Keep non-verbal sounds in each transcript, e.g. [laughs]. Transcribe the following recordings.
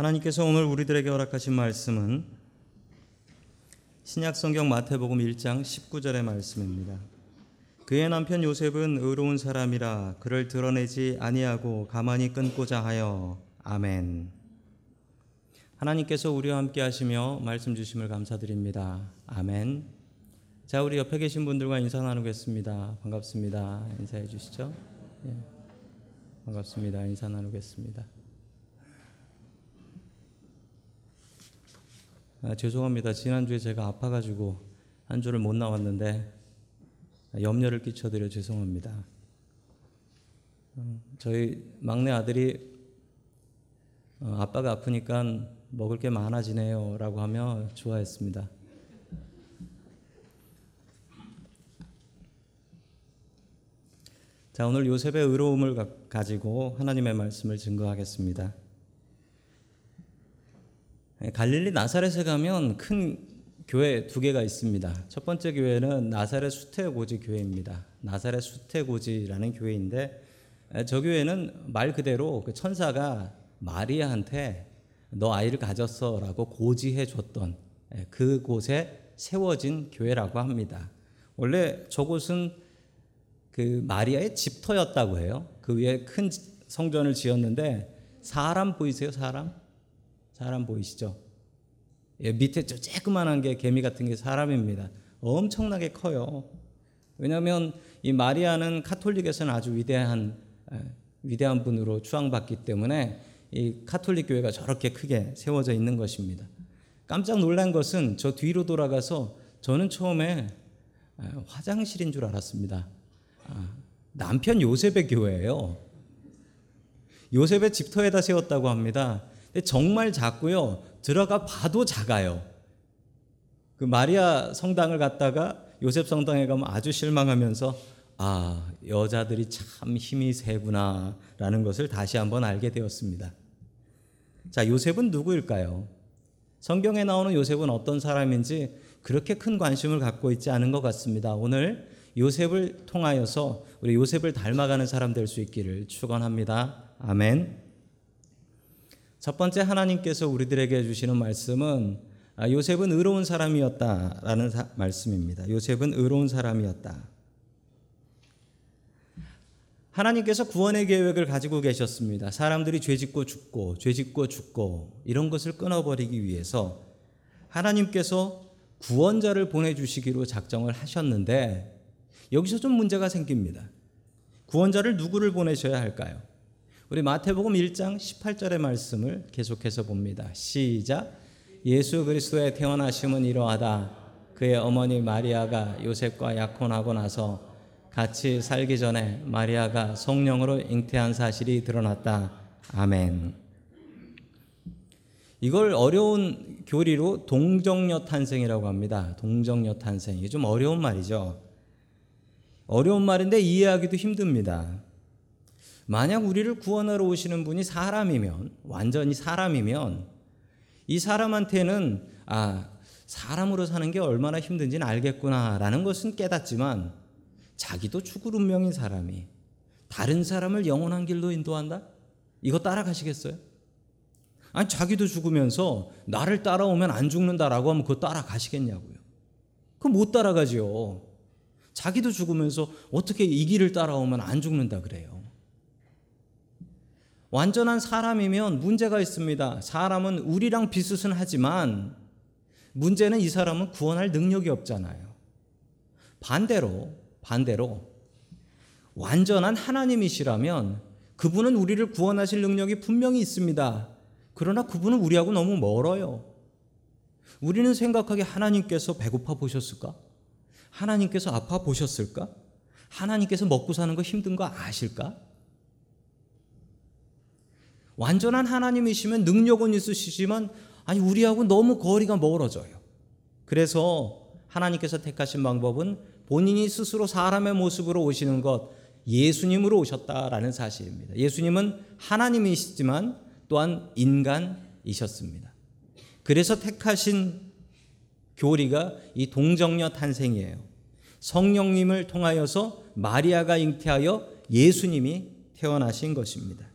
하나님께서 오늘 우리들에게 허락하신 말씀은 신약 성경 마태복음 1장 19절의 말씀입니다. 그의 남편 요셉은 의로운 사람이라 그를 드러내지 아니하고 가만히 끊고자 하여 아멘. 하나님께서 우리와 함께 하시며 말씀 주심을 감사드립니다. 아멘. 자, 우리 옆에 계신 분들과 인사 나누겠습니다. 반갑습니다. 인사해 주시죠. 예. 반갑습니다. 인사 나누겠습니다. 아, 죄송합니다. 지난주에 제가 아파가지고 한 주를 못 나왔는데 염려를 끼쳐드려 죄송합니다. 어, 저희 막내 아들이 어, 아빠가 아프니까 먹을 게 많아지네요 라고 하며 좋아했습니다. 자, 오늘 요셉의 의로움을 가지고 하나님의 말씀을 증거하겠습니다. 예, 갈릴리 나사렛에 가면 큰 교회 두 개가 있습니다. 첫 번째 교회는 나사렛 수태고지 교회입니다. 나사렛 수태고지라는 교회인데 예, 저 교회는 말 그대로 그 천사가 마리아한테 너 아이를 가졌어라고 고지해 줬던 예, 그곳에 세워진 교회라고 합니다. 원래 저곳은 그 마리아의 집터였다고 해요. 그 위에 큰 성전을 지었는데 사람 보이세요? 사람? 사람 보이시죠? 예, 밑에 저 쬐끄만한 게 개미 같은 게 사람입니다. 엄청나게 커요. 왜냐하면 이 마리아는 카톨릭에서는 아주 위대한 위대한 분으로 추앙받기 때문에 이 카톨릭 교회가 저렇게 크게 세워져 있는 것입니다. 깜짝 놀란 것은 저 뒤로 돌아가서 저는 처음에 화장실인 줄 알았습니다. 아, 남편 요셉의 교회예요. 요셉의 집터에다 세웠다고 합니다. 정말 작고요. 들어가 봐도 작아요. 그 마리아 성당을 갔다가 요셉 성당에 가면 아주 실망하면서 아, 여자들이 참 힘이 세구나라는 것을 다시 한번 알게 되었습니다. 자, 요셉은 누구일까요? 성경에 나오는 요셉은 어떤 사람인지 그렇게 큰 관심을 갖고 있지 않은 것 같습니다. 오늘 요셉을 통하여서 우리 요셉을 닮아가는 사람 될 수 있기를 축원합니다. 아멘. 첫 번째 하나님께서 우리들에게 주시는 말씀은 아, 요셉은 의로운 사람이었다라는 사, 말씀입니다. 요셉은 의로운 사람이었다. 하나님께서 구원의 계획을 가지고 계셨습니다. 사람들이 죄 짓고 죽고 죄 짓고 죽고 이런 것을 끊어버리기 위해서 하나님께서 구원자를 보내주시기로 작정을 하셨는데 여기서 좀 문제가 생깁니다. 구원자를 누구를 보내셔야 할까요? 우리 마태복음 1장 18절의 말씀을 계속해서 봅니다. 시작. 예수 그리스도의 태어나심은 이러하다. 그의 어머니 마리아가 요셉과 약혼하고 나서 같이 살기 전에 마리아가 성령으로 잉태한 사실이 드러났다. 아멘. 이걸 어려운 교리로 동정녀 탄생이라고 합니다. 동정녀 탄생. 이게 좀 어려운 말이죠. 어려운 말인데 이해하기도 힘듭니다. 만약 우리를 구원하러 오시는 분이 사람이면, 완전히 사람이면, 이 사람한테는, 아, 사람으로 사는 게 얼마나 힘든지는 알겠구나라는 것은 깨닫지만, 자기도 죽을 운명인 사람이 다른 사람을 영원한 길로 인도한다? 이거 따라가시겠어요? 아니, 자기도 죽으면서 나를 따라오면 안 죽는다라고 하면 그거 따라가시겠냐고요. 그거 못 따라가지요. 자기도 죽으면서 어떻게 이 길을 따라오면 안 죽는다 그래요. 완전한 사람이면 문제가 있습니다. 사람은 우리랑 비슷은 하지만 문제는 이 사람은 구원할 능력이 없잖아요. 반대로, 반대로, 완전한 하나님이시라면 그분은 우리를 구원하실 능력이 분명히 있습니다. 그러나 그분은 우리하고 너무 멀어요. 우리는 생각하기에 하나님께서 배고파 보셨을까? 하나님께서 아파 보셨을까? 하나님께서 먹고 사는 거 힘든 거 아실까? 완전한 하나님이시면 능력은 있으시지만 아니 우리하고 너무 거리가 멀어져요. 그래서 하나님께서 택하신 방법은 본인이 스스로 사람의 모습으로 오시는 것 예수님으로 오셨다라는 사실입니다. 예수님은 하나님이시지만 또한 인간이셨습니다. 그래서 택하신 교리가 이 동정녀 탄생이에요. 성령님을 통하여서 마리아가 잉태하여 예수님이 태어나신 것입니다.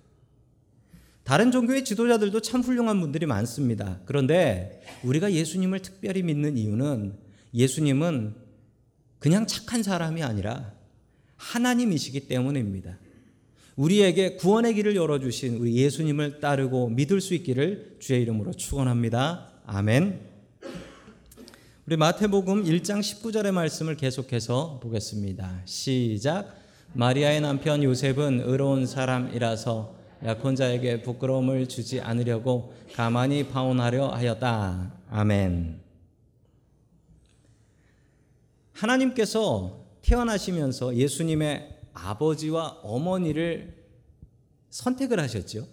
다른 종교의 지도자들도 참 훌륭한 분들이 많습니다. 그런데 우리가 예수님을 특별히 믿는 이유는 예수님은 그냥 착한 사람이 아니라 하나님이시기 때문입니다. 우리에게 구원의 길을 열어주신 우리 예수님을 따르고 믿을 수 있기를 주의 이름으로 축원합니다. 아멘. 우리 마태복음 1장 19절의 말씀을 계속해서 보겠습니다. 시작. 마리아의 남편 요셉은 의로운 사람이라서 약혼자에게 부끄러움을 주지 않으려고 가만히 파혼하려 하였다. 아멘. 하나님께서 태어나시면서 예수님의 아버지와 어머니를 선택을 하셨죠.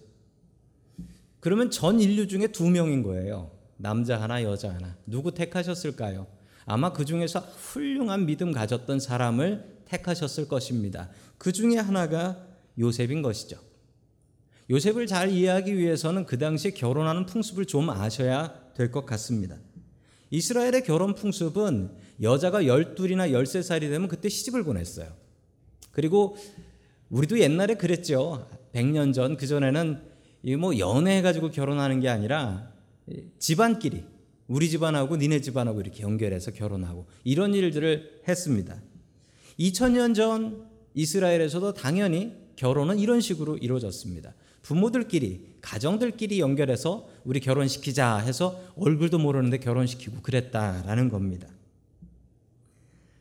그러면 전 인류 중에 두 명인 거예요. 남자 하나, 여자 하나. 누구 택하셨을까요? 아마 그 중에서 훌륭한 믿음 가졌던 사람을 택하셨을 것입니다. 그 중에 하나가 요셉인 것이죠. 요셉을 잘 이해하기 위해서는 그 당시 결혼하는 풍습을 좀 아셔야 될 것 같습니다. 이스라엘의 결혼 풍습은 여자가 12이나 13살이 되면 그때 시집을 보냈어요. 그리고 우리도 옛날에 그랬죠. 100년 전, 그전에는 뭐 연애해가지고 결혼하는 게 아니라 집안끼리, 우리 집안하고 니네 집안하고 이렇게 연결해서 결혼하고 이런 일들을 했습니다. 2000년 전 이스라엘에서도 당연히 결혼은 이런 식으로 이루어졌습니다. 부모들끼리, 가정들끼리 연결해서 우리 결혼시키자 해서 얼굴도 모르는데 결혼시키고 그랬다라는 겁니다.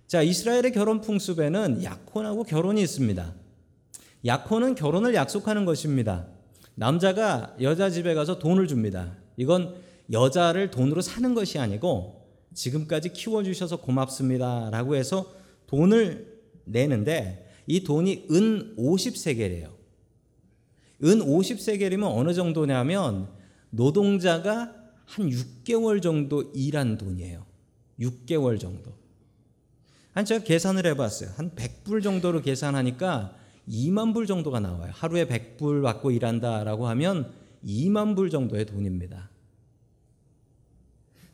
자, 이스라엘의 결혼 풍습에는 약혼하고 결혼이 있습니다. 약혼은 결혼을 약속하는 것입니다. 남자가 여자 집에 가서 돈을 줍니다. 이건 여자를 돈으로 사는 것이 아니고 지금까지 키워주셔서 고맙습니다. 라고 해서 돈을 내는데 이 돈이 은 50세겔이에요. 은 50세겔이면 어느 정도냐면 노동자가 한 6개월 정도 일한 돈이에요. 6개월 정도. 한 제가 계산을 해봤어요. 한 100불 정도로 계산하니까 2만 불 정도가 나와요. 하루에 100불 받고 일한다라고 하면 2만 불 정도의 돈입니다.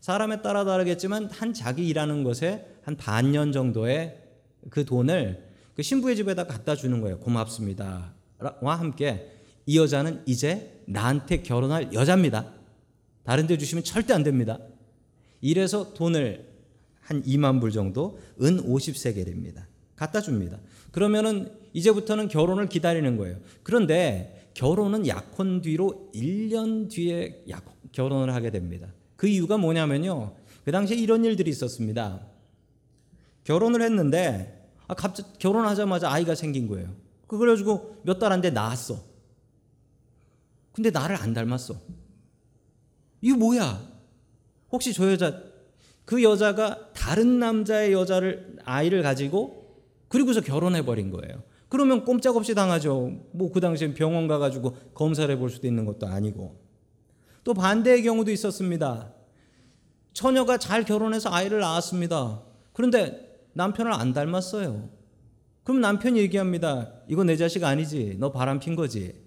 사람에 따라 다르겠지만 한 자기 일하는 것에 한 반년 정도의 그 돈을 그 신부의 집에다 갖다 주는 거예요. 고맙습니다. 와 함께 이 여자는 이제 나한테 결혼할 여자입니다. 다른 데 주시면 절대 안 됩니다. 이래서 돈을 한 2만 불 정도 은 50세겔입니다. 갖다 줍니다. 그러면은 이제부터는 결혼을 기다리는 거예요. 그런데 결혼은 약혼 뒤로 1년 뒤에 약, 결혼을 하게 됩니다. 그 이유가 뭐냐면요. 그 당시에 이런 일들이 있었습니다. 결혼을 했는데 아, 갑자기 결혼하자마자 아이가 생긴 거예요. 그래가지고 몇 달 안 돼 낳았어. 근데 나를 안 닮았어. 이거 뭐야? 혹시 저 여자 그 여자가 다른 남자의 여자를 아이를 가지고 그리고서 결혼해 버린 거예요. 그러면 꼼짝없이 당하죠. 뭐 그 당시엔 병원 가가지고 검사를 해볼 수도 있는 것도 아니고. 또 반대의 경우도 있었습니다. 처녀가 잘 결혼해서 아이를 낳았습니다. 그런데 남편을 안 닮았어요. 그럼 남편이 얘기합니다. 이거 내 자식 아니지. 너 바람 핀 거지.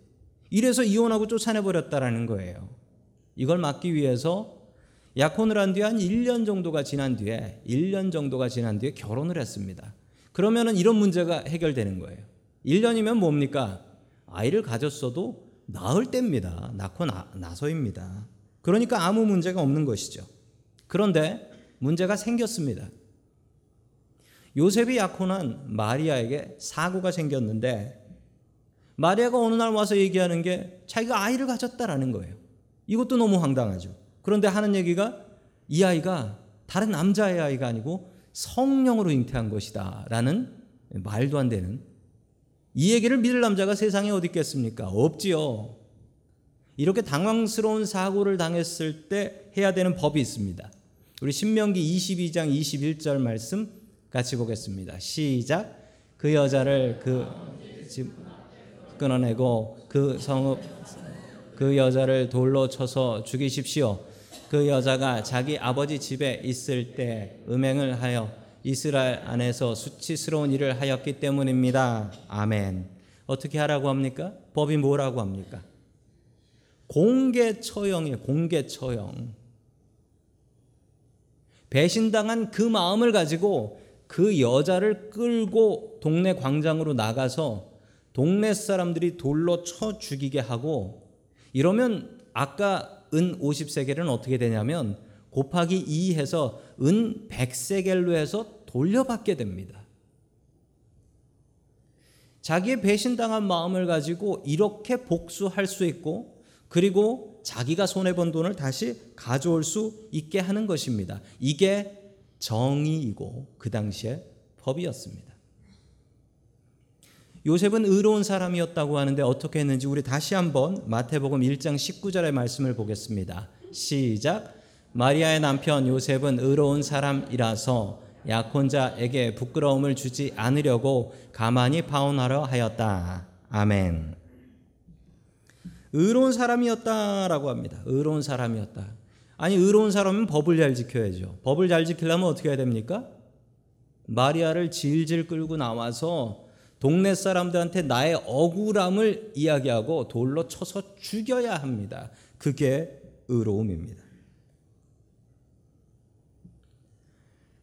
이래서 이혼하고 쫓아내버렸다라는 거예요. 이걸 막기 위해서 약혼을 한 뒤에 한 1년 정도가 지난 뒤에 1년 정도가 지난 뒤에 결혼을 했습니다. 그러면은 이런 문제가 해결되는 거예요. 1년이면 뭡니까? 아이를 가졌어도 낳을 때입니다. 낳고 나, 나서입니다. 그러니까 아무 문제가 없는 것이죠. 그런데 문제가 생겼습니다. 요셉이 약혼한 마리아에게 사고가 생겼는데 마리아가 어느 날 와서 얘기하는 게 자기가 아이를 가졌다라는 거예요. 이것도 너무 황당하죠. 그런데 하는 얘기가 이 아이가 다른 남자의 아이가 아니고 성령으로 잉태한 것이다. 라는 말도 안 되는 이 얘기를 믿을 남자가 세상에 어디 있겠습니까? 없지요. 이렇게 당황스러운 사고를 당했을 때 해야 되는 법이 있습니다. 우리 신명기 22장 21절 말씀 같이 보겠습니다. 시작. 그 여자를 그 집, 끊어내고 그 성읍 그 여자를 돌로 쳐서 죽이십시오. 그 여자가 자기 아버지 집에 있을 때 음행을 하여 이스라엘 안에서 수치스러운 일을 하였기 때문입니다. 아멘. 어떻게 하라고 합니까? 법이 뭐라고 합니까? 공개 처형이에요. 공개 처형. 배신당한 그 마음을 가지고 그 여자를 끌고 동네 광장으로 나가서 동네 사람들이 돌로 쳐 죽이게 하고 이러면 아까 은 50세겔은 어떻게 되냐면 곱하기 2 해서 은 100세겔로 해서 돌려받게 됩니다. 자기의 배신당한 마음을 가지고 이렇게 복수할 수 있고 그리고 자기가 손해본 돈을 다시 가져올 수 있게 하는 것입니다. 이게 정의이고 그 당시에 법이었습니다. 요셉은 의로운 사람이었다고 하는데 어떻게 했는지 우리 다시 한번 마태복음 1장 19절의 말씀을 보겠습니다. 시작. 마리아의 남편 요셉은 의로운 사람이라서 약혼자에게 부끄러움을 주지 않으려고 가만히 파혼하려 하였다. 아멘. 의로운 사람이었다라고 합니다. 의로운 사람이었다. 아니 의로운 사람은 법을 잘 지켜야죠. 법을 잘 지키려면 어떻게 해야 됩니까? 마리아를 질질 끌고 나와서 동네 사람들한테 나의 억울함을 이야기하고 돌로 쳐서 죽여야 합니다. 그게 의로움입니다.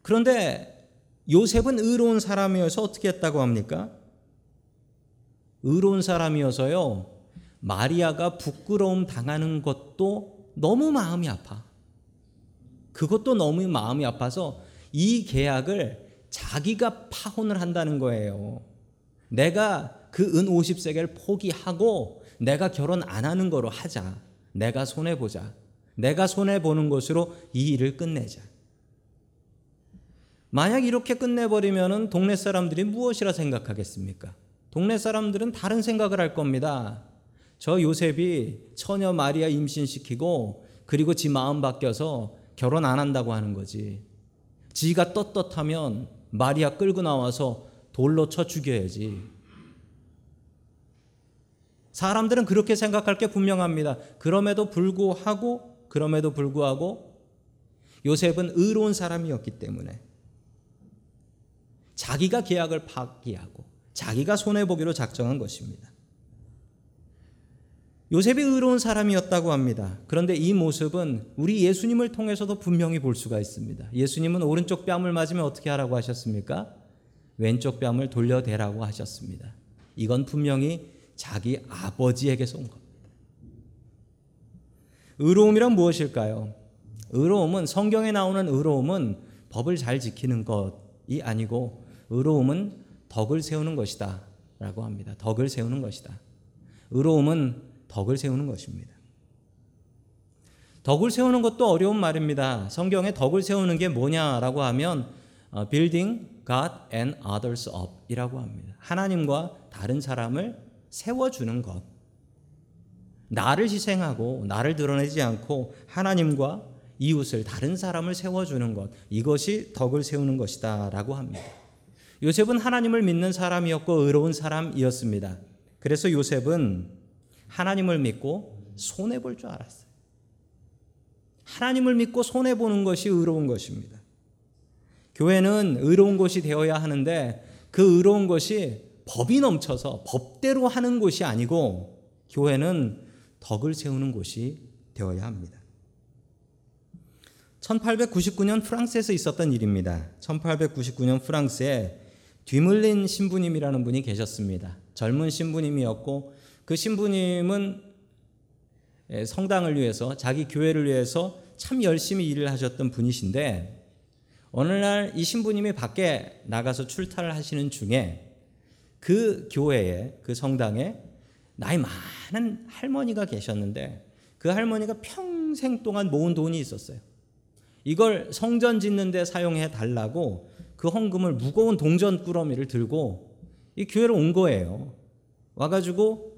그런데 요셉은 의로운 사람이어서 어떻게 했다고 합니까? 의로운 사람이어서요. 마리아가 부끄러움 당하는 것도 너무 마음이 아파. 그것도 너무 마음이 아파서 이 계약을 자기가 파혼을 한다는 거예요. 내가 그 은 50세계를 포기하고 내가 결혼 안 하는 거로 하자. 내가 손해 보자. 내가 손해 보는 것으로 이 일을 끝내자. 만약 이렇게 끝내버리면 동네 사람들이 무엇이라 생각하겠습니까? 동네 사람들은 다른 생각을 할 겁니다. 저 요셉이 처녀 마리아 임신시키고 그리고 지 마음 바뀌어서 결혼 안 한다고 하는 거지. 지가 떳떳하면 마리아 끌고 나와서 돌로 쳐 죽여야지. 사람들은 그렇게 생각할 게 분명합니다. 그럼에도 불구하고 그럼에도 불구하고 요셉은 의로운 사람이었기 때문에 자기가 계약을 파기하고 자기가 손해 보기로 작정한 것입니다. 요셉이 의로운 사람이었다고 합니다. 그런데 이 모습은 우리 예수님을 통해서도 분명히 볼 수가 있습니다. 예수님은 오른쪽 뺨을 맞으면 어떻게 하라고 하셨습니까? 왼쪽 뺨을 돌려대라고 하셨습니다. 이건 분명히 자기 아버지에게서 온 겁니다. 의로움이란 무엇일까요? 의로움은 성경에 나오는 의로움은 법을 잘 지키는 것이 아니고 의로움은 덕을 세우는 것이다 라고 합니다. 덕을 세우는 것이다. 의로움은 덕을 세우는 것입니다. 덕을 세우는 것도 어려운 말입니다. 성경에 덕을 세우는 게 뭐냐라고 하면 어, building God and others up 이라고 합니다. 하나님과 다른 사람을 세워주는 것. 나를 희생하고 나를 드러내지 않고 하나님과 이웃을 다른 사람을 세워주는 것. 이것이 덕을 세우는 것이다 라고 합니다. 요셉은 하나님을 믿는 사람이었고 의로운 사람이었습니다. 그래서 요셉은 하나님을 믿고 손해 볼 줄 알았어요. 하나님을 믿고 손해 보는 것이 의로운 것입니다. 교회는 의로운 곳이 되어야 하는데 그 의로운 것이 법이 넘쳐서 법대로 하는 곳이 아니고 교회는 덕을 세우는 곳이 되어야 합니다. 1899년 프랑스에서 있었던 일입니다. 1899년 프랑스에 뒤물린 신부님이라는 분이 계셨습니다. 젊은 신부님이었고 그 신부님은 성당을 위해서 자기 교회를 위해서 참 열심히 일을 하셨던 분이신데 어느 날 이 신부님이 밖에 나가서 출타를 하시는 중에 그 교회에 그 성당에 나이 많은 할머니가 계셨는데 그 할머니가 평생 동안 모은 돈이 있었어요. 이걸 성전 짓는 데 사용해 달라고 그 헌금을 무거운 동전 꾸러미를 들고 이 교회로 온 거예요. 와가지고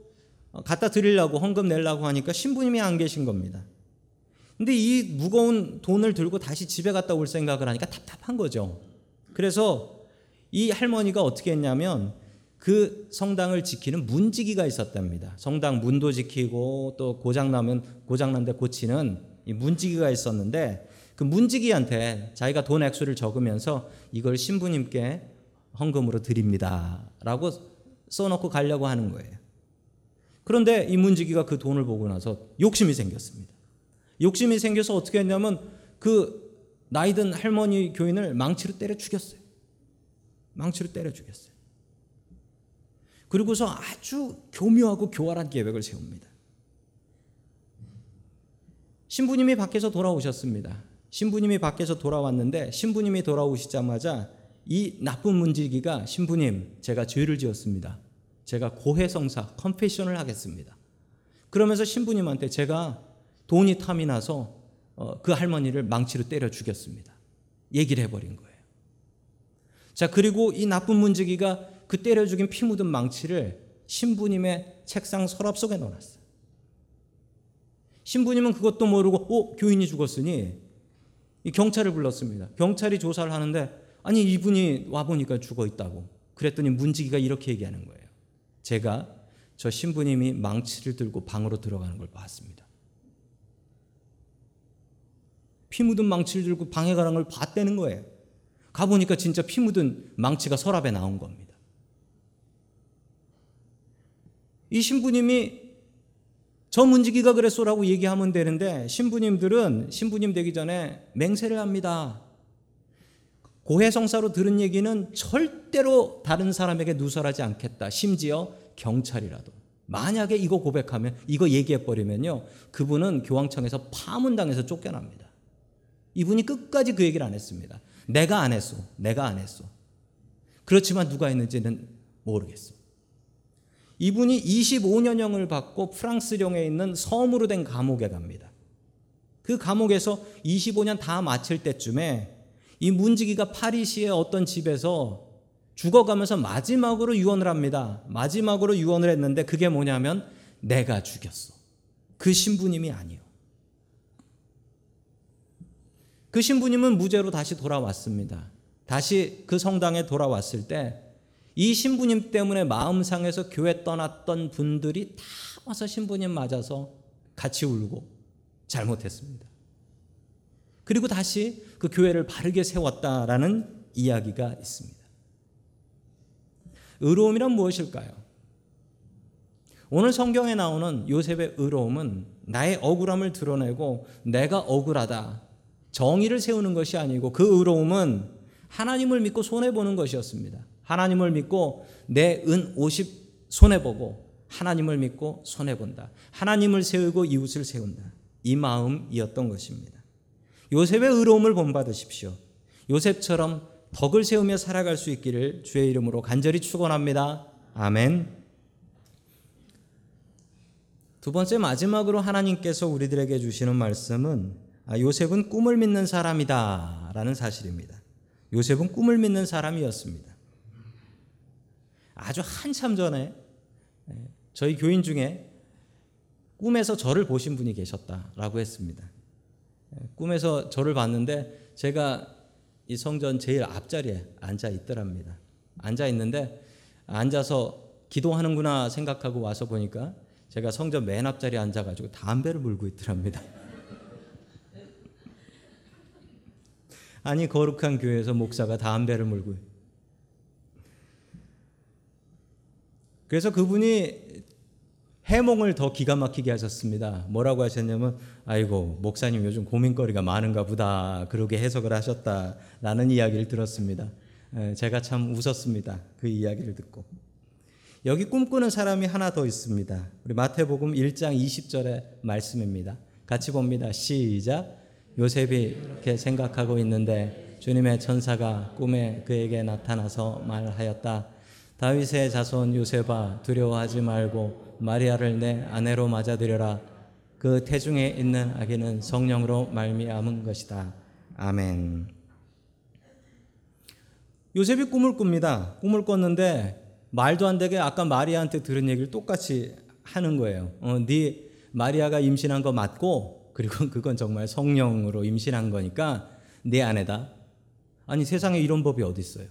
갖다 드리려고 헌금 내려고 하니까 신부님이 안 계신 겁니다. 근데 이 무거운 돈을 들고 다시 집에 갔다 올 생각을 하니까 답답한 거죠. 그래서 이 할머니가 어떻게 했냐면 그 성당을 지키는 문지기가 있었답니다. 성당 문도 지키고 또 고장 나면 고장 난데 고치는 이 문지기가 있었는데 그 문지기한테 자기가 돈 액수를 적으면서 이걸 신부님께 헌금으로 드립니다. 라고 써놓고 가려고 하는 거예요. 그런데 이 문지기가 그 돈을 보고 나서 욕심이 생겼습니다. 욕심이 생겨서 어떻게 했냐면 그 나이든 할머니 교인을 망치로 때려 죽였어요. 망치로 때려 죽였어요. 그리고서 아주 교묘하고 교활한 계획을 세웁니다. 신부님이 밖에서 돌아오셨습니다. 신부님이 밖에서 돌아왔는데 신부님이 돌아오시자마자 이 나쁜 문지기가 신부님 제가 죄를 지었습니다. 제가 고해성사 컨페션을 하겠습니다. 그러면서 신부님한테 제가 돈이 탐이 나서 어, 그 할머니를 망치로 때려 죽였습니다. 얘기를 해버린 거예요. 자 그리고 이 나쁜 문지기가 그 때려 죽인 피 묻은 망치를 신부님의 책상 서랍 속에 넣어놨어요. 신부님은 그것도 모르고 어 교인이 죽었으니 경찰을 불렀습니다. 경찰이 조사를 하는데 아니 이분이 와 보니까 죽어 있다고. 그랬더니 문지기가 이렇게 얘기하는 거예요. 제가 저 신부님이 망치를 들고 방으로 들어가는 걸 봤습니다. 피 묻은 망치를 들고 방에 가는 걸 봤다는 거예요. 가보니까 진짜 피 묻은 망치가 서랍에 나온 겁니다. 이 신부님이 저 문지기가 그랬소라고 얘기하면 되는데 신부님들은 신부님 되기 전에 맹세를 합니다. 고해성사로 들은 얘기는 절대로 다른 사람에게 누설하지 않겠다. 심지어 경찰이라도. 만약에 이거 고백하면 이거 얘기해 버리면요. 그분은 교황청에서 파문당해서 쫓겨납니다. 이분이 끝까지 그 얘기를 안 했습니다. 내가 안 했어. 내가 안 했어. 그렇지만 누가 했는지는 모르겠어. 이분이 25년형을 받고 프랑스령에 있는 섬으로 된 감옥에 갑니다. 그 감옥에서 25년 다 마칠 때쯤에 이 문지기가 파리시의 어떤 집에서 죽어가면서 마지막으로 유언을 합니다. 마지막으로 유언을 했는데 그게 뭐냐면 내가 죽였어. 그 신부님이 아니요. 그 신부님은 무죄로 다시 돌아왔습니다. 다시 그 성당에 돌아왔을 때 이 신부님 때문에 마음 상해서 교회 떠났던 분들이 다 와서 신부님 맞아서 같이 울고 잘못했습니다. 그리고 다시 그 교회를 바르게 세웠다라는 이야기가 있습니다. 의로움이란 무엇일까요? 오늘 성경에 나오는 요셉의 의로움은 나의 억울함을 드러내고 내가 억울하다. 정의를 세우는 것이 아니고 그 의로움은 하나님을 믿고 손해보는 것이었습니다. 하나님을 믿고 내 은 50 손해보고 하나님을 믿고 손해본다. 하나님을 세우고 이웃을 세운다. 이 마음이었던 것입니다. 요셉의 의로움을 본받으십시오. 요셉처럼 덕을 세우며 살아갈 수 있기를 주의 이름으로 간절히 축원합니다. 아멘. 두 번째 마지막으로 하나님께서 우리들에게 주시는 말씀은 아, 요셉은 꿈을 믿는 사람이다 라는 사실입니다. 요셉은 꿈을 믿는 사람이었습니다. 아주 한참 전에 예, 저희 교인 중에 꿈에서 저를 보신 분이 계셨다라고 했습니다. 예, 꿈에서 저를 봤는데 제가 이 성전 제일 앞자리에 앉아 있더랍니다. 앉아 있는데 앉아서 기도하는구나 생각하고 와서 보니까 제가 성전 맨 앞자리에 앉아가지고 담배를 물고 있더랍니다. 아니 거룩한 교회에서 목사가 담배를 물고 그래서 그분이 해몽을 더 기가 막히게 하셨습니다. 뭐라고 하셨냐면, 아이고, 목사님 요즘 고민거리가 많은가 보다. 그렇게 해석을 하셨다라는 이야기를 들었습니다. 제가 참 웃었습니다. 그 이야기를 듣고. 여기 꿈꾸는 사람이 하나 더 있습니다. 우리 마태복음 1장 20절의 말씀입니다. 같이 봅니다. 시작. 요셉이 이렇게 생각하고 있는데 주님의 천사가 꿈에 그에게 나타나서 말하였다. 다윗의 자손 요셉아 두려워하지 말고 마리아를 내 아내로 맞아들여라. 그 태중에 있는 아기는 성령으로 말미암은 것이다. 아멘. 요셉이 꿈을 꿉니다. 꿈을 꿨는데 말도 안 되게 아까 마리아한테 들은 얘기를 똑같이 하는 거예요. 어, 네 마리아가 임신한 거 맞고 그리고 [laughs] 그건 정말 성령으로 임신한 거니까 내 아내다. 아니 세상에 이런 법이 어디 있어요?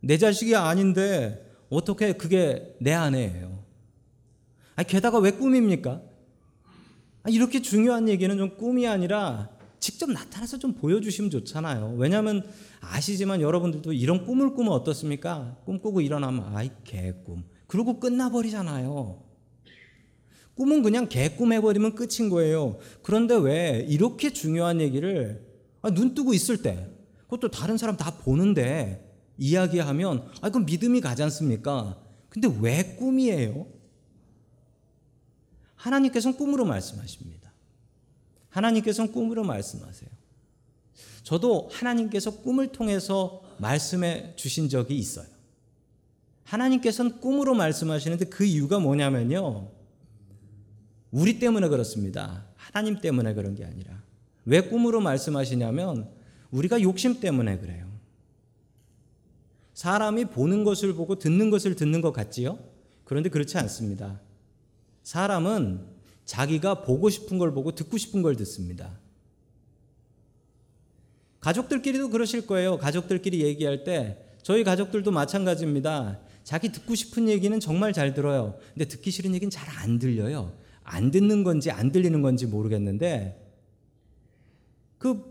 내 자식이 아닌데 어떻게 그게 내 아내예요? 아 게다가 왜 꿈입니까? 아, 이렇게 중요한 얘기는 좀 꿈이 아니라 직접 나타나서 좀 보여주시면 좋잖아요. 왜냐하면 아시지만 여러분들도 이런 꿈을 꾸면 어떻습니까? 꿈꾸고 일어나면 아이 개꿈. 그러고 끝나버리잖아요. 꿈은 그냥 개꿈 해버리면 끝인 거예요. 그런데 왜 이렇게 중요한 얘기를 아, 눈 뜨고 있을 때 그것도 다른 사람 다 보는데 이야기하면 아 그럼 믿음이 가지 않습니까? 근데 왜 꿈이에요? 하나님께서는 꿈으로 말씀하십니다. 하나님께서는 꿈으로 말씀하세요. 저도 하나님께서 꿈을 통해서 말씀해 주신 적이 있어요. 하나님께서는 꿈으로 말씀하시는데 그 이유가 뭐냐면요. 우리 때문에 그렇습니다. 하나님 때문에 그런 게 아니라. 왜 꿈으로 말씀하시냐면 우리가 욕심 때문에 그래요. 사람이 보는 것을 보고 듣는 것을 듣는 것 같지요? 그런데 그렇지 않습니다. 사람은 자기가 보고 싶은 걸 보고 듣고 싶은 걸 듣습니다. 가족들끼리도 그러실 거예요. 가족들끼리 얘기할 때 저희 가족들도 마찬가지입니다. 자기 듣고 싶은 얘기는 정말 잘 들어요. 근데 듣기 싫은 얘기는 잘 안 들려요. 안 듣는 건지 안 들리는 건지 모르겠는데 그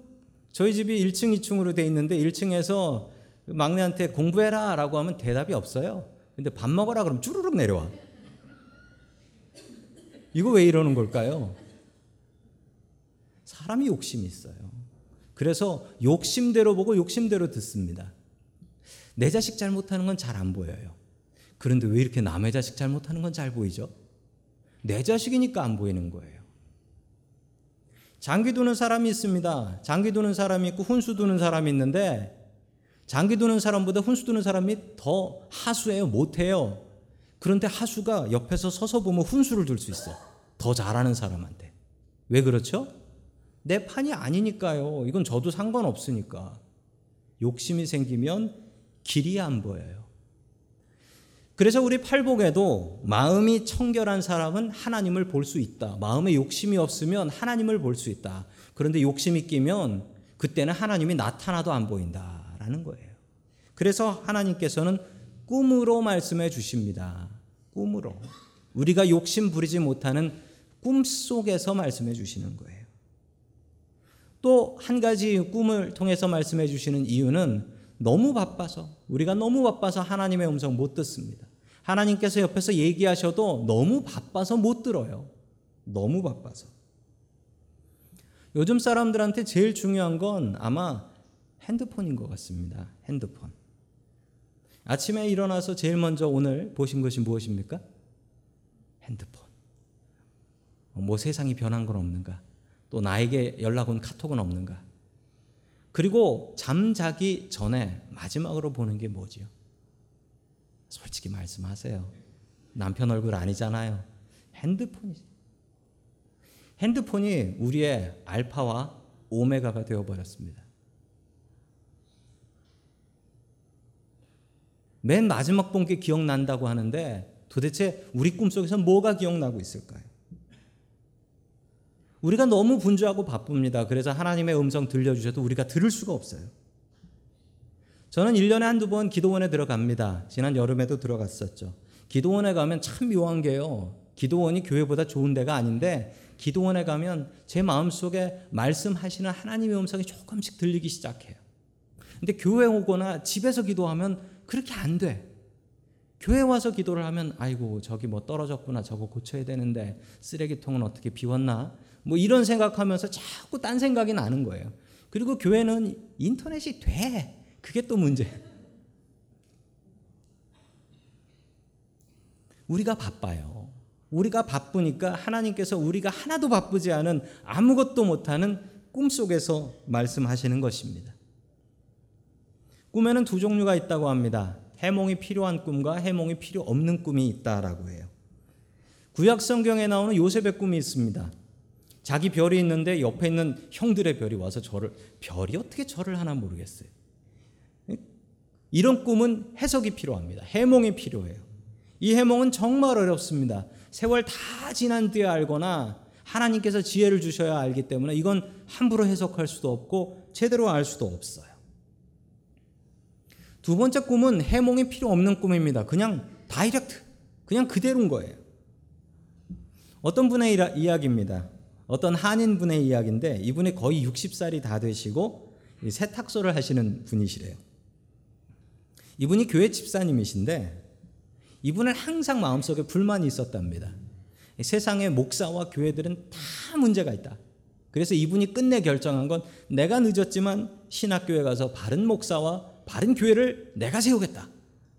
저희 집이 1층, 2층으로 돼 있는데 1층에서 막내한테 공부해라라고 하면 대답이 없어요. 근데 밥 먹어라 그러면 쭈르륵 내려와. 이거 왜 이러는 걸까요? 사람이 욕심이 있어요. 그래서 욕심대로 보고 욕심대로 듣습니다. 내 자식 잘못하는 건 잘 안 보여요. 그런데 왜 이렇게 남의 자식 잘못하는 건 잘 보이죠? 내 자식이니까 안 보이는 거예요. 장기 두는 사람이 있습니다. 장기 두는 사람이 있고 훈수 두는 사람이 있는데 장기 두는 사람보다 훈수 두는 사람이 더 하수해요. 못해요. 그런데 하수가 옆에서 서서 보면 훈수를 둘 수 있어. 더 잘하는 사람한테. 왜 그렇죠? 내 판이 아니니까요. 이건 저도 상관없으니까. 욕심이 생기면 길이 안 보여요. 그래서 우리 팔복에도 마음이 청결한 사람은 하나님을 볼 수 있다. 마음에 욕심이 없으면 하나님을 볼 수 있다. 그런데 욕심이 끼면 그때는 하나님이 나타나도 안 보인다라는 거예요. 그래서 하나님께서는 꿈으로 말씀해 주십니다. 꿈으로. 우리가 욕심 부리지 못하는 꿈 속에서 말씀해 주시는 거예요. 또 한 가지 꿈을 통해서 말씀해 주시는 이유는 너무 바빠서 우리가 너무 바빠서 하나님의 음성 못 듣습니다. 하나님께서 옆에서 얘기하셔도 너무 바빠서 못 들어요. 너무 바빠서. 요즘 사람들한테 제일 중요한 건 아마 핸드폰인 것 같습니다. 핸드폰. 아침에 일어나서 제일 먼저 오늘 보신 것이 무엇입니까? 핸드폰. 뭐 세상이 변한 건 없는가? 또 나에게 연락 온 카톡은 없는가? 그리고 잠자기 전에 마지막으로 보는 게 뭐지요? 솔직히 말씀하세요. 남편 얼굴 아니잖아요. 핸드폰이지. 핸드폰이 우리의 알파와 오메가가 되어버렸습니다. 맨 마지막 본 게 기억난다고 하는데 도대체 우리 꿈속에서 뭐가 기억나고 있을까요? 우리가 너무 분주하고 바쁩니다. 그래서 하나님의 음성 들려주셔도 우리가 들을 수가 없어요. 저는 1년에 한두 번 기도원에 들어갑니다. 지난 여름에도 들어갔었죠. 기도원에 가면 참 묘한 게요. 기도원이 교회보다 좋은 데가 아닌데 기도원에 가면 제 마음속에 말씀하시는 하나님의 음성이 조금씩 들리기 시작해요. 근데 교회 오거나 집에서 기도하면 그렇게 안 돼. 교회 와서 기도를 하면 아이고 저기 뭐 떨어졌구나 저거 고쳐야 되는데 쓰레기통은 어떻게 비웠나 뭐 이런 생각하면서 자꾸 딴 생각이 나는 거예요. 그리고 교회는 인터넷이 돼. 그게 또 문제. 우리가 바빠요. 우리가 바쁘니까 하나님께서 우리가 하나도 바쁘지 않은 아무것도 못하는 꿈 속에서 말씀하시는 것입니다. 꿈에는 두 종류가 있다고 합니다. 해몽이 필요한 꿈과 해몽이 필요 없는 꿈이 있다라고 해요. 구약 성경에 나오는 요셉의 꿈이 있습니다. 자기 별이 있는데 옆에 있는 형들의 별이 와서 저를 별이 어떻게 저를 하나 모르겠어요. 이런 꿈은 해석이 필요합니다. 해몽이 필요해요. 이 해몽은 정말 어렵습니다. 세월 다 지난 뒤에 알거나 하나님께서 지혜를 주셔야 알기 때문에 이건 함부로 해석할 수도 없고 제대로 알 수도 없어요. 두 번째 꿈은 해몽이 필요 없는 꿈입니다. 그냥 다이렉트, 그냥 그대로인 거예요. 어떤 분의 이야기입니다. 어떤 한인 분의 이야기인데 이분이 거의 60살이 다 되시고 세탁소를 하시는 분이시래요. 이분이 교회 집사님이신데 이분은 항상 마음속에 불만이 있었답니다. 세상의 목사와 교회들은 다 문제가 있다. 그래서 이분이 끝내 결정한 건 내가 늦었지만 신학교에 가서 바른 목사와 바른 교회를 내가 세우겠다.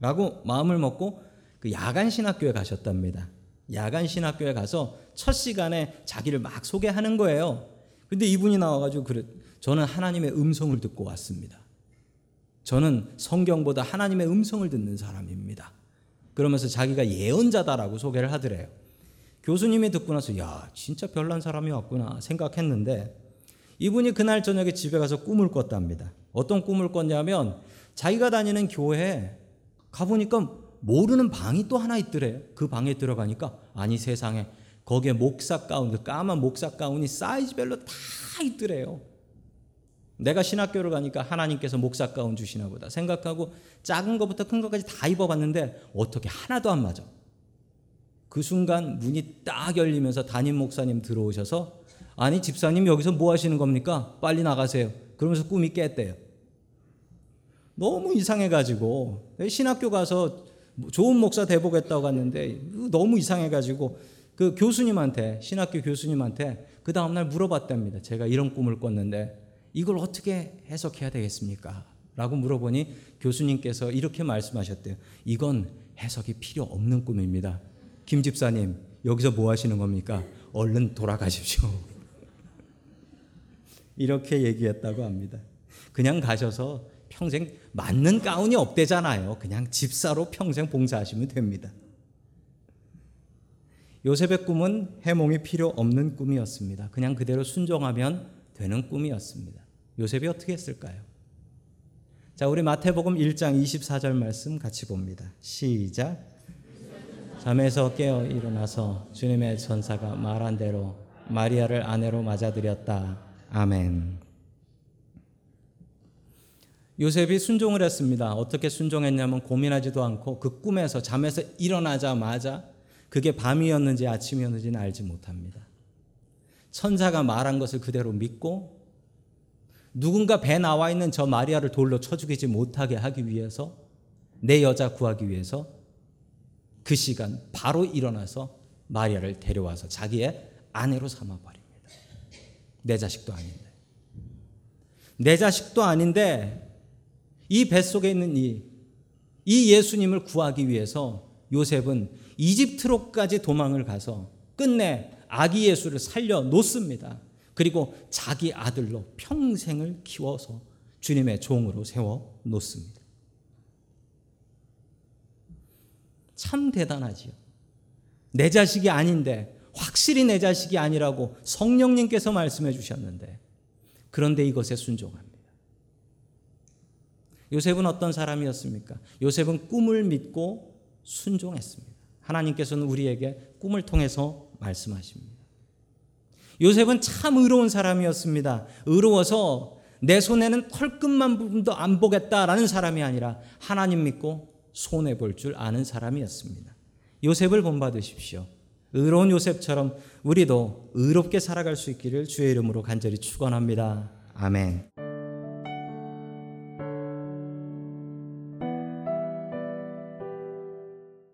라고 마음을 먹고 그 야간 신학교에 가셨답니다. 야간 신학교에 가서 첫 시간에 자기를 막 소개하는 거예요. 근데 이분이 나와가지고 그래. 저는 하나님의 음성을 듣고 왔습니다. 저는 성경보다 하나님의 음성을 듣는 사람입니다. 그러면서 자기가 예언자다라고 소개를 하더래요. 교수님이 듣고 나서 야 진짜 별난 사람이 왔구나 생각했는데 이분이 그날 저녁에 집에 가서 꿈을 꿨답니다. 어떤 꿈을 꿨냐면 자기가 다니는 교회에 가보니까 모르는 방이 또 하나 있더래요. 그 방에 들어가니까 아니 세상에 거기에 목사 가운, 그 까만 목사 가운이 사이즈별로 다 있더래요. 내가 신학교를 가니까 하나님께서 목사 가운 주시나 보다 생각하고 작은 것부터 큰 것까지 다 입어봤는데 어떻게 하나도 안 맞아. 그 순간 문이 딱 열리면서 담임 목사님 들어오셔서 아니 집사님 여기서 뭐 하시는 겁니까? 빨리 나가세요. 그러면서 꿈이 깼대요. 너무 이상해가지고 신학교 가서 좋은 목사 돼보겠다고 갔는데 너무 이상해가지고 그 교수님한테 신학교 교수님한테 그 다음날 물어봤답니다. 제가 이런 꿈을 꿨는데 이걸 어떻게 해석해야 되겠습니까? 라고 물어보니 교수님께서 이렇게 말씀하셨대요. 이건 해석이 필요 없는 꿈입니다. 김 집사님, 여기서 뭐 하시는 겁니까? 얼른 돌아가십시오. [laughs] 이렇게 얘기했다고 합니다. 그냥 가셔서 평생 맞는 가운이 없대잖아요. 그냥 집사로 평생 봉사하시면 됩니다. 요셉의 꿈은 해몽이 필요 없는 꿈이었습니다. 그냥 그대로 순종하면 되는 꿈이었습니다. 요셉이 어떻게 했을까요? 자, 우리 마태복음 1장 24절 말씀 같이 봅니다. 시작. 잠에서 깨어 일어나서 주님의 전사가 말한 대로 마리아를 아내로 맞아들였다. 아멘. 요셉이 순종을 했습니다. 어떻게 순종했냐면 고민하지도 않고 그 꿈에서 잠에서 일어나자마자 그게 밤이었는지 아침이었는지는 알지 못합니다. 천사가 말한 것을 그대로 믿고 누군가 배 나와 있는 저 마리아를 돌로 쳐 죽이지 못하게 하기 위해서 내 여자 구하기 위해서 그 시간 바로 일어나서 마리아를 데려와서 자기의 아내로 삼아 버립니다. 내 자식도 아닌데. 내 자식도 아닌데 이 뱃속에 있는 이, 이 예수님을 구하기 위해서 요셉은 이집트로까지 도망을 가서 끝내 아기 예수를 살려 놓습니다. 그리고 자기 아들로 평생을 키워서 주님의 종으로 세워 놓습니다. 참 대단하지요. 내 자식이 아닌데 확실히 내 자식이 아니라고 성령님께서 말씀해 주셨는데 그런데 이것에 순종합니다. 요셉은 어떤 사람이었습니까? 요셉은 꿈을 믿고 순종했습니다. 하나님께서는 우리에게 꿈을 통해서 말씀하십니다. 요셉은 참 의로운 사람이었습니다. 의로워서 내 손에는 털끝만 부분도 안 보겠다라는 사람이 아니라 하나님 믿고 손해 볼 줄 아는 사람이었습니다. 요셉을 본받으십시오. 의로운 요셉처럼 우리도 의롭게 살아갈 수 있기를 주의 이름으로 간절히 축원합니다. 아멘.